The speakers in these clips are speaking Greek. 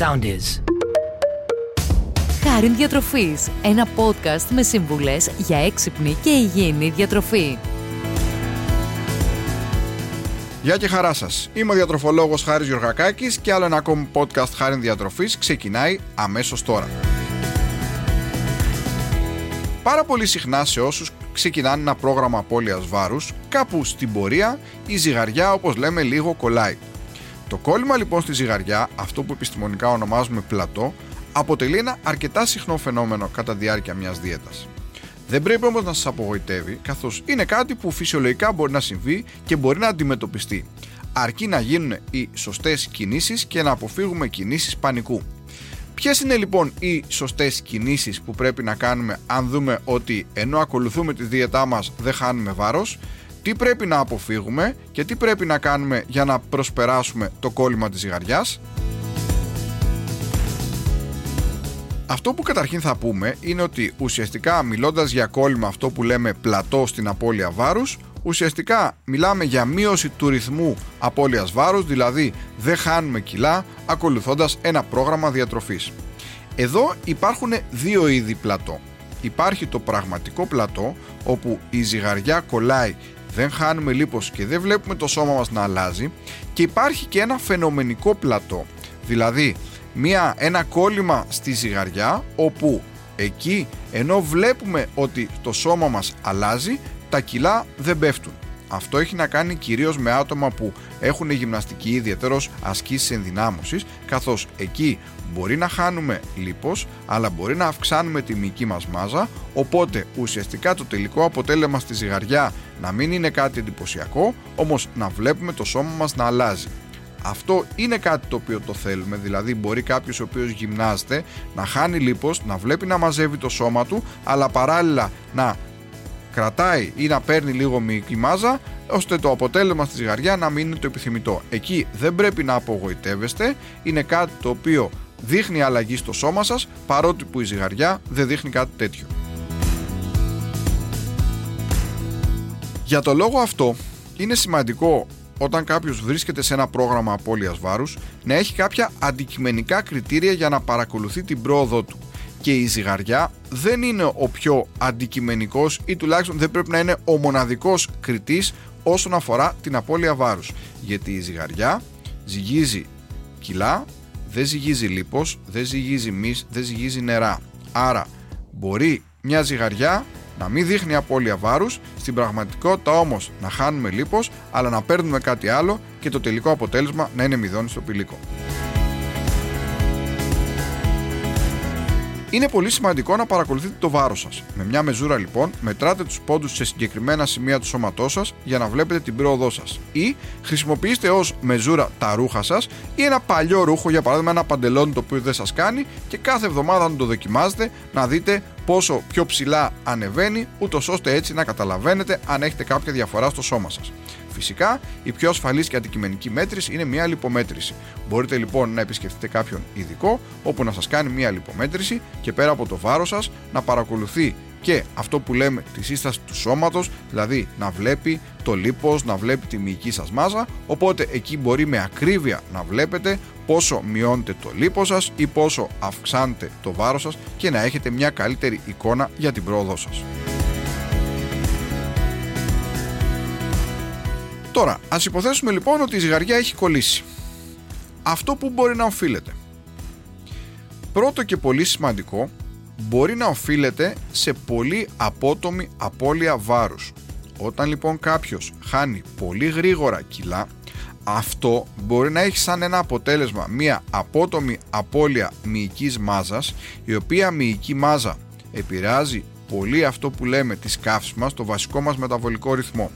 sound is. Χάριν Διατροφής, ένα podcast με σύμβουλες για έξυπνη και υγιεινή διατροφή. Γεια και χαρά σας. Είμαι ο διατροφολόγος Χάρης Γιωργακάκης και άλλο ένα ακόμη podcast Χάριν Διατροφής ξεκινάει αμέσως τώρα. Πάρα πολύ συχνά σε όσους ξεκινάνε ένα πρόγραμμα απώλειας βάρους, κάπου στην πορεία η ζυγαριά όπως λέμε λίγο κολλάει. Το κόλλημα λοιπόν στη ζυγαριά, αυτό που επιστημονικά ονομάζουμε πλατό, αποτελεί ένα αρκετά συχνό φαινόμενο κατά διάρκεια μιας δίαιτας. Δεν πρέπει όμως να σας απογοητεύει, καθώς είναι κάτι που φυσιολογικά μπορεί να συμβεί και μπορεί να αντιμετωπιστεί, αρκεί να γίνουν οι σωστές κινήσεις και να αποφύγουμε κινήσεις πανικού. Ποιες είναι λοιπόν οι σωστές κινήσεις που πρέπει να κάνουμε αν δούμε ότι ενώ ακολουθούμε τη δίαιτά μας δεν χάνουμε βάρος, τι πρέπει να αποφύγουμε και τι πρέπει να κάνουμε για να προσπεράσουμε το κόλλημα της ζυγαριάς. Αυτό που καταρχήν θα πούμε είναι ότι ουσιαστικά μιλώντας για κόλλημα αυτό που λέμε πλατό στην απώλεια βάρους ουσιαστικά μιλάμε για μείωση του ρυθμού απώλειας βάρους, δηλαδή δεν χάνουμε κιλά ακολουθώντας ένα πρόγραμμα διατροφής. Εδώ υπάρχουν δύο είδη πλατό. Υπάρχει το πραγματικό πλατό, όπου η ζυγαριά κολλάει, δεν χάνουμε λίπος και δεν βλέπουμε το σώμα μας να αλλάζει και υπάρχει και ένα φαινομενικό πλατό, δηλαδή μια, ένα κόλλημα στη ζυγαριά όπου εκεί ενώ βλέπουμε ότι το σώμα μας αλλάζει τα κιλά δεν πέφτουν. Αυτό έχει να κάνει κυρίως με άτομα που έχουν γυμναστική ιδιαίτερος ασκήσεις ενδυνάμωσης καθώς εκεί μπορεί να χάνουμε λίπος αλλά μπορεί να αυξάνουμε τη μυϊκή μας μάζα οπότε ουσιαστικά το τελικό αποτέλεσμα στη ζυγαριά να μην είναι κάτι εντυπωσιακό όμως να βλέπουμε το σώμα μας να αλλάζει. Αυτό είναι κάτι το οποίο το θέλουμε, δηλαδή μπορεί κάποιος ο οποίος γυμνάζεται να χάνει λίπος, να βλέπει να μαζεύει το σώμα του αλλά παράλληλα να κρατάει ή να παίρνει λίγο μυϊκή μάζα ώστε το αποτέλεσμα στη ζυγαριά να μην είναι το επιθυμητό. Εκεί δεν πρέπει να απογοητεύεστε, είναι κάτι το οποίο δείχνει αλλαγή στο σώμα σας παρότι που η ζυγαριά δεν δείχνει κάτι τέτοιο. Για το λόγο αυτό είναι σημαντικό όταν κάποιος βρίσκεται σε ένα πρόγραμμα απώλειας βάρους να έχει κάποια αντικειμενικά κριτήρια για να παρακολουθεί την πρόοδό του και η ζυγαριά δεν είναι ο πιο αντικειμενικός ή τουλάχιστον δεν πρέπει να είναι ο μοναδικός κριτής όσον αφορά την απώλεια βάρους. Γιατί η ζυγαριά ζυγίζει κιλά, δεν ζυγίζει λίπος, δεν ζυγίζει μυς, δεν ζυγίζει νερά. Άρα μπορεί μια ζυγαριά να μην δείχνει απώλεια βάρους, στην πραγματικότητα όμως να χάνουμε λίπος, αλλά να παίρνουμε κάτι άλλο και το τελικό αποτέλεσμα να είναι μηδόνι στο πηλίκο. Είναι πολύ σημαντικό να παρακολουθείτε το βάρος σας. Με μια μεζούρα λοιπόν, μετράτε τους πόντους σε συγκεκριμένα σημεία του σώματός σας για να βλέπετε την πρόοδό σας. Ή χρησιμοποιήστε ως μεζούρα τα ρούχα σας ή ένα παλιό ρούχο, για παράδειγμα ένα παντελόνι το οποίο δεν σας κάνει και κάθε εβδομάδα να το δοκιμάζετε να δείτε πόσο πιο ψηλά ανεβαίνει, ούτως ώστε έτσι να καταλαβαίνετε αν έχετε κάποια διαφορά στο σώμα σας. Φυσικά, η πιο ασφαλής και αντικειμενική μέτρηση είναι μια λιπομέτρηση. Μπορείτε λοιπόν να επισκεφτείτε κάποιον ειδικό όπου να σας κάνει μια λιπομέτρηση και πέρα από το βάρος σας να παρακολουθεί και αυτό που λέμε τη σύσταση του σώματος, δηλαδή να βλέπει το λίπος, να βλέπει τη μυϊκή σας μάζα, οπότε εκεί μπορεί με ακρίβεια να βλέπετε πόσο μειώνεται το λίπος σας ή πόσο αυξάνεται το βάρος σας και να έχετε μια καλύτερη εικόνα για την πρόοδό σας. Τώρα, ας υποθέσουμε λοιπόν ότι η ζυγαριά έχει κολλήσει. Αυτό που μπορεί να οφείλεται. Πρώτο και πολύ σημαντικό, μπορεί να οφείλεται σε πολύ απότομη απώλεια βάρους. Όταν λοιπόν κάποιος χάνει πολύ γρήγορα κιλά, αυτό μπορεί να έχει σαν ένα αποτέλεσμα μια απότομη απώλεια μυϊκής μάζας, η οποία μυϊκή μάζα επηρεάζει πολύ αυτό που λέμε τις καύσεις μας, το βασικό μας μεταβολικό ρυθμό.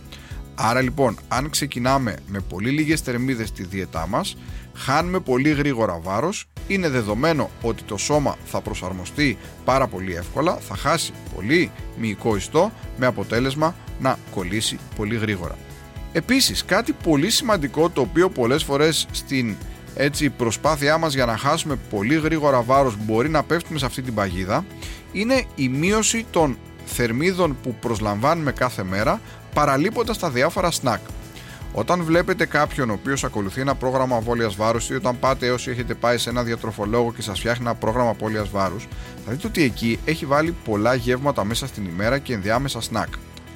Άρα λοιπόν, αν ξεκινάμε με πολύ λίγες θερμίδες στη δίαιτά μας, χάνουμε πολύ γρήγορα βάρος, είναι δεδομένο ότι το σώμα θα προσαρμοστεί πάρα πολύ εύκολα, θα χάσει πολύ μυϊκό ιστό με αποτέλεσμα να κολλήσει πολύ γρήγορα. Επίσης, κάτι πολύ σημαντικό το οποίο πολλές φορές στην έτσι, προσπάθειά μας για να χάσουμε πολύ γρήγορα βάρος μπορεί να πέφτουμε σε αυτή την παγίδα είναι η μείωση των θερμίδων που προσλαμβάνουμε κάθε μέρα παραλείποντας τα διάφορα σνακ. Όταν βλέπετε κάποιον ο οποίος ακολουθεί ένα πρόγραμμα απώλειας βάρους ή όταν πάτε όσοι έχετε πάει σε ένα διατροφολόγο και σας φτιάχνει ένα πρόγραμμα απώλειας βάρους, θα δείτε ότι εκεί έχει βάλει πολλά γεύματα μέσα στην ημέρα και ενδιάμεσα σνακ.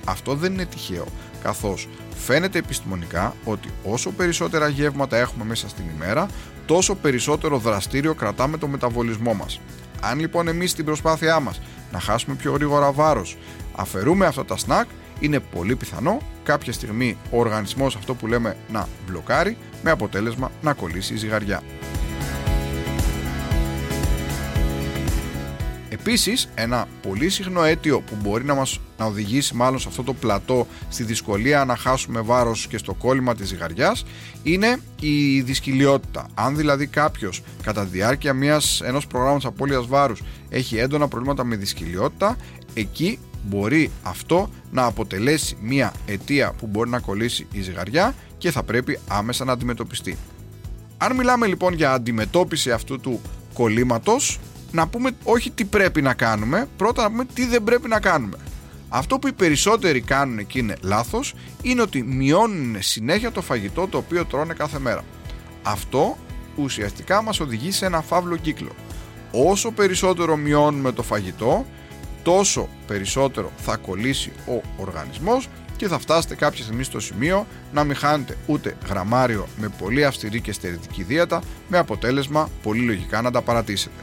Αυτό δεν είναι τυχαίο, καθώς φαίνεται επιστημονικά ότι όσο περισσότερα γεύματα έχουμε μέσα στην ημέρα, τόσο περισσότερο δραστήριο κρατάμε το μεταβολισμό μας. Αν λοιπόν εμείς στην προσπάθειά μας να χάσουμε πιο γρήγορα βάρος, αφαιρούμε αυτά τα σνακ, είναι πολύ πιθανό κάποια στιγμή ο οργανισμός αυτό που λέμε να μπλοκάρει με αποτέλεσμα να κολλήσει η ζυγαριά. Επίσης, ένα πολύ συχνό αίτιο που μπορεί να μας να οδηγήσει μάλλον σε αυτό το πλατό στη δυσκολία να χάσουμε βάρος και στο κόλλημα της ζυγαριάς είναι η δυσκολιότητα. Αν δηλαδή κάποιος κατά τη διάρκεια μιας, ενός προγράμματος απώλειας βάρους έχει έντονα προβλήματα με δυσκολιότητα, εκεί μπορεί αυτό να αποτελέσει μια αιτία που μπορεί να κολλήσει η ζυγαριά και θα πρέπει άμεσα να αντιμετωπιστεί. Αν μιλάμε λοιπόν για αντιμετώπιση αυτού του κολλήματος, να πούμε όχι τι πρέπει να κάνουμε, πρώτα να πούμε τι δεν πρέπει να κάνουμε. Αυτό που οι περισσότεροι κάνουν και είναι λάθος είναι ότι μειώνουν συνέχεια το φαγητό το οποίο τρώνε κάθε μέρα. Αυτό ουσιαστικά μας οδηγεί σε ένα φαύλο κύκλο. Όσο περισσότερο μειώνουμε το φαγητό, τόσο περισσότερο θα κολλήσει ο οργανισμός και θα φτάσετε κάποια στιγμή στο σημείο να μην χάνετε ούτε γραμμάριο με πολύ αυστηρή και στερετική δίαιτα με αποτέλεσμα πολύ λογικά να τα παρατήσετε.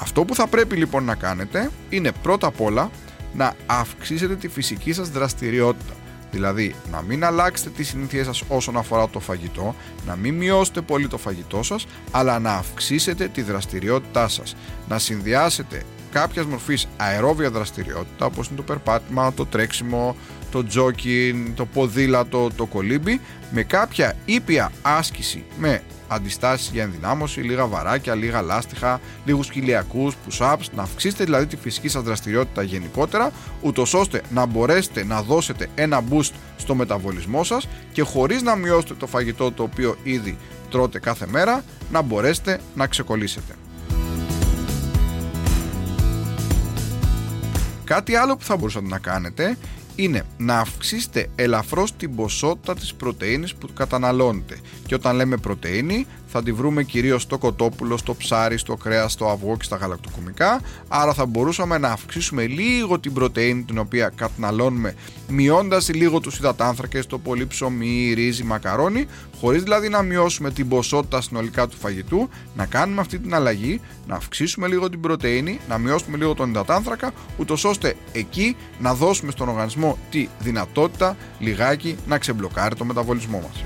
Αυτό που θα πρέπει λοιπόν να κάνετε είναι πρώτα απ' όλα να αυξήσετε τη φυσική σας δραστηριότητα. Δηλαδή να μην αλλάξετε τις συνήθειές σας όσον αφορά το φαγητό, να μην μειώσετε πολύ το φαγητό σας, αλλά να αυξήσετε τη δραστηριότητά σας. Να συνδυάσετε κάποιας μορφής αερόβια δραστηριότητα όπως είναι το περπάτημα, το τρέξιμο, το τζόκιν, το ποδήλατο, το κολύμπι με κάποια ήπια άσκηση με αντιστάσεις για ενδυνάμωση, λίγα βαράκια, λίγα λάστιχα, λίγους κοιλιακού, push-ups, να αυξήσετε δηλαδή τη φυσική σας δραστηριότητα γενικότερα, ούτως ώστε να μπορέσετε να δώσετε ένα boost στο μεταβολισμό σας και χωρίς να μειώσετε το φαγητό το οποίο ήδη τρώτε κάθε μέρα, να μπορέσετε να ξεκολλήσετε. Κάτι άλλο που θα μπορούσατε να κάνετε είναι να αυξήσετε ελαφρώς την ποσότητα της πρωτεΐνης που καταναλώνετε. Και όταν λέμε πρωτεΐνη θα τη βρούμε κυρίως στο κοτόπουλο, στο ψάρι, στο κρέας, στο αυγό και στα γαλακτοκομικά. Άρα θα μπορούσαμε να αυξήσουμε λίγο την πρωτεΐνη την οποία καταναλώνουμε μειώντας λίγο τους υδατάνθρακες, το πολύ ψωμί, ρύζι, μακαρόνι χωρίς δηλαδή να μειώσουμε την ποσότητα συνολικά του φαγητού, να κάνουμε αυτή την αλλαγή, να αυξήσουμε λίγο την πρωτεΐνη, να μειώσουμε λίγο τον υδατάνθρακα, ούτως ώστε εκεί να δώσουμε στον οργανισμό τη δυνατότητα λιγάκι να ξεμπλοκάρει το μεταβολισμό μας.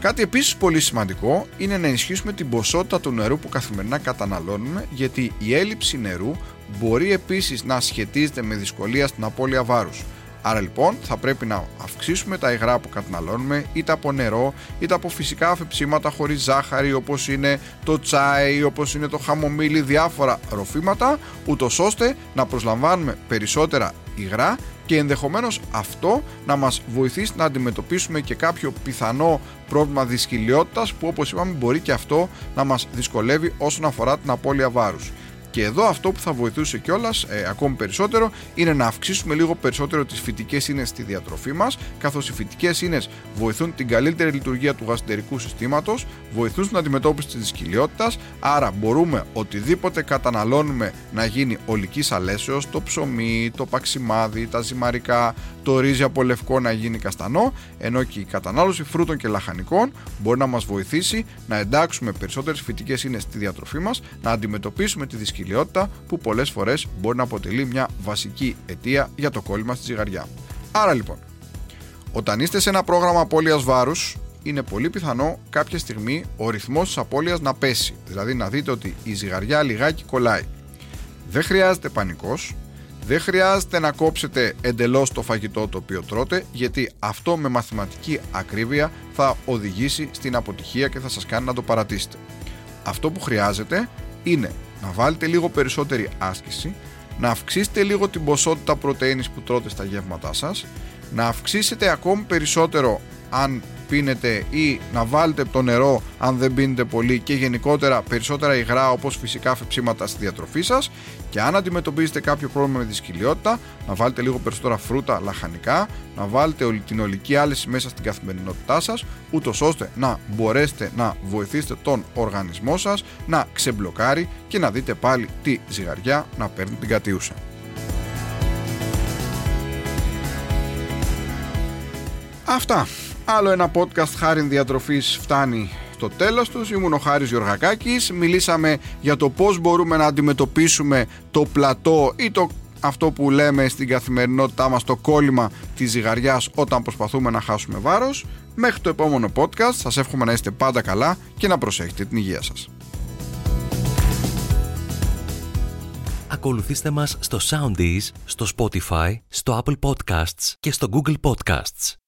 Κάτι επίσης πολύ σημαντικό είναι να ενισχύσουμε την ποσότητα του νερού που καθημερινά καταναλώνουμε γιατί η έλλειψη νερού μπορεί επίσης να σχετίζεται με δυσκολία στην απώλεια βάρους. Άρα λοιπόν θα πρέπει να αυξήσουμε τα υγρά που καταναλώνουμε είτε από νερό είτε από φυσικά αφεψίματα χωρίς ζάχαρη όπως είναι το τσάι, όπως είναι το χαμομήλι, διάφορα ροφήματα ούτως ώστε να προσλαμβάνουμε περισσότερα υγρά και ενδεχομένως αυτό να μας βοηθήσει να αντιμετωπίσουμε και κάποιο πιθανό πρόβλημα δυσκολιότητας που όπως είπαμε μπορεί και αυτό να μας δυσκολεύει όσον αφορά την απώλεια βάρους. Και εδώ αυτό που θα βοηθούσε κιόλας ε, ακόμη περισσότερο είναι να αυξήσουμε λίγο περισσότερο τις φυτικές ίνες στη διατροφή μας, καθώς οι φυτικές ίνες βοηθούν την καλύτερη λειτουργία του γαστρικού συστήματος, βοηθούν στην αντιμετώπιση της δυσκολιότητα, άρα μπορούμε οτιδήποτε καταναλώνουμε να γίνει ολικής αλέσεως, το ψωμί, το παξιμάδι, τα ζυμαρικά, το ρύζι από λευκό να γίνει καστανό, ενώ και η κατανάλωση φρούτων και λαχανικών μπορεί να μας βοηθήσει να εντάξουμε περισσότερες φυτικές ίνες στη διατροφή μας, να αντιμετωπίσουμε τη δυσκολία που πολλές φορές μπορεί να αποτελεί μια βασική αιτία για το κόλλημα στη ζυγαριά. Άρα λοιπόν, όταν είστε σε ένα πρόγραμμα απώλειας βάρους, είναι πολύ πιθανό κάποια στιγμή ο ρυθμός της απώλειας να πέσει, δηλαδή να δείτε ότι η ζυγαριά λιγάκι κολλάει. Δεν χρειάζεται πανικός, δεν χρειάζεται να κόψετε εντελώς το φαγητό το οποίο τρώτε, γιατί αυτό με μαθηματική ακρίβεια θα οδηγήσει στην αποτυχία και θα σας κάνει να το παρατήσετε. Αυτό που χρειάζεται είναι να βάλετε λίγο περισσότερη άσκηση, να αυξήσετε λίγο την ποσότητα πρωτεΐνης που τρώτε στα γεύματά σας, να αυξήσετε ακόμη περισσότερο αν πίνετε ή να βάλετε το νερό αν δεν πίνετε πολύ και γενικότερα περισσότερα υγρά όπως φυσικά φεψίματα στη διατροφή σας και αν αντιμετωπίζετε κάποιο πρόβλημα με τη σκυλιότητα να βάλετε λίγο περισσότερα φρούτα λαχανικά, να βάλετε την ολική άλυση μέσα στην καθημερινότητά σας ούτως ώστε να μπορέσετε να βοηθήσετε τον οργανισμό σας να ξεμπλοκάρει και να δείτε πάλι τη ζυγαριά να παίρνει την κατίουσα. Αυτά. Άλλο ένα podcast χάρη διατροφής φτάνει στο τέλος τους. Ήμουν ο Χάρης Γιωργακάκης. Μιλήσαμε για το πώς μπορούμε να αντιμετωπίσουμε το πλατό ή το αυτό που λέμε στην καθημερινότητά μας το κόλλημα της ζυγαριάς όταν προσπαθούμε να χάσουμε βάρος. Μέχρι το επόμενο podcast σας εύχομαι να είστε πάντα καλά και να προσέχετε την υγεία σας. Ακολουθήστε μας στο Soundees, στο Spotify, στο Apple Podcasts και στο Google Podcasts.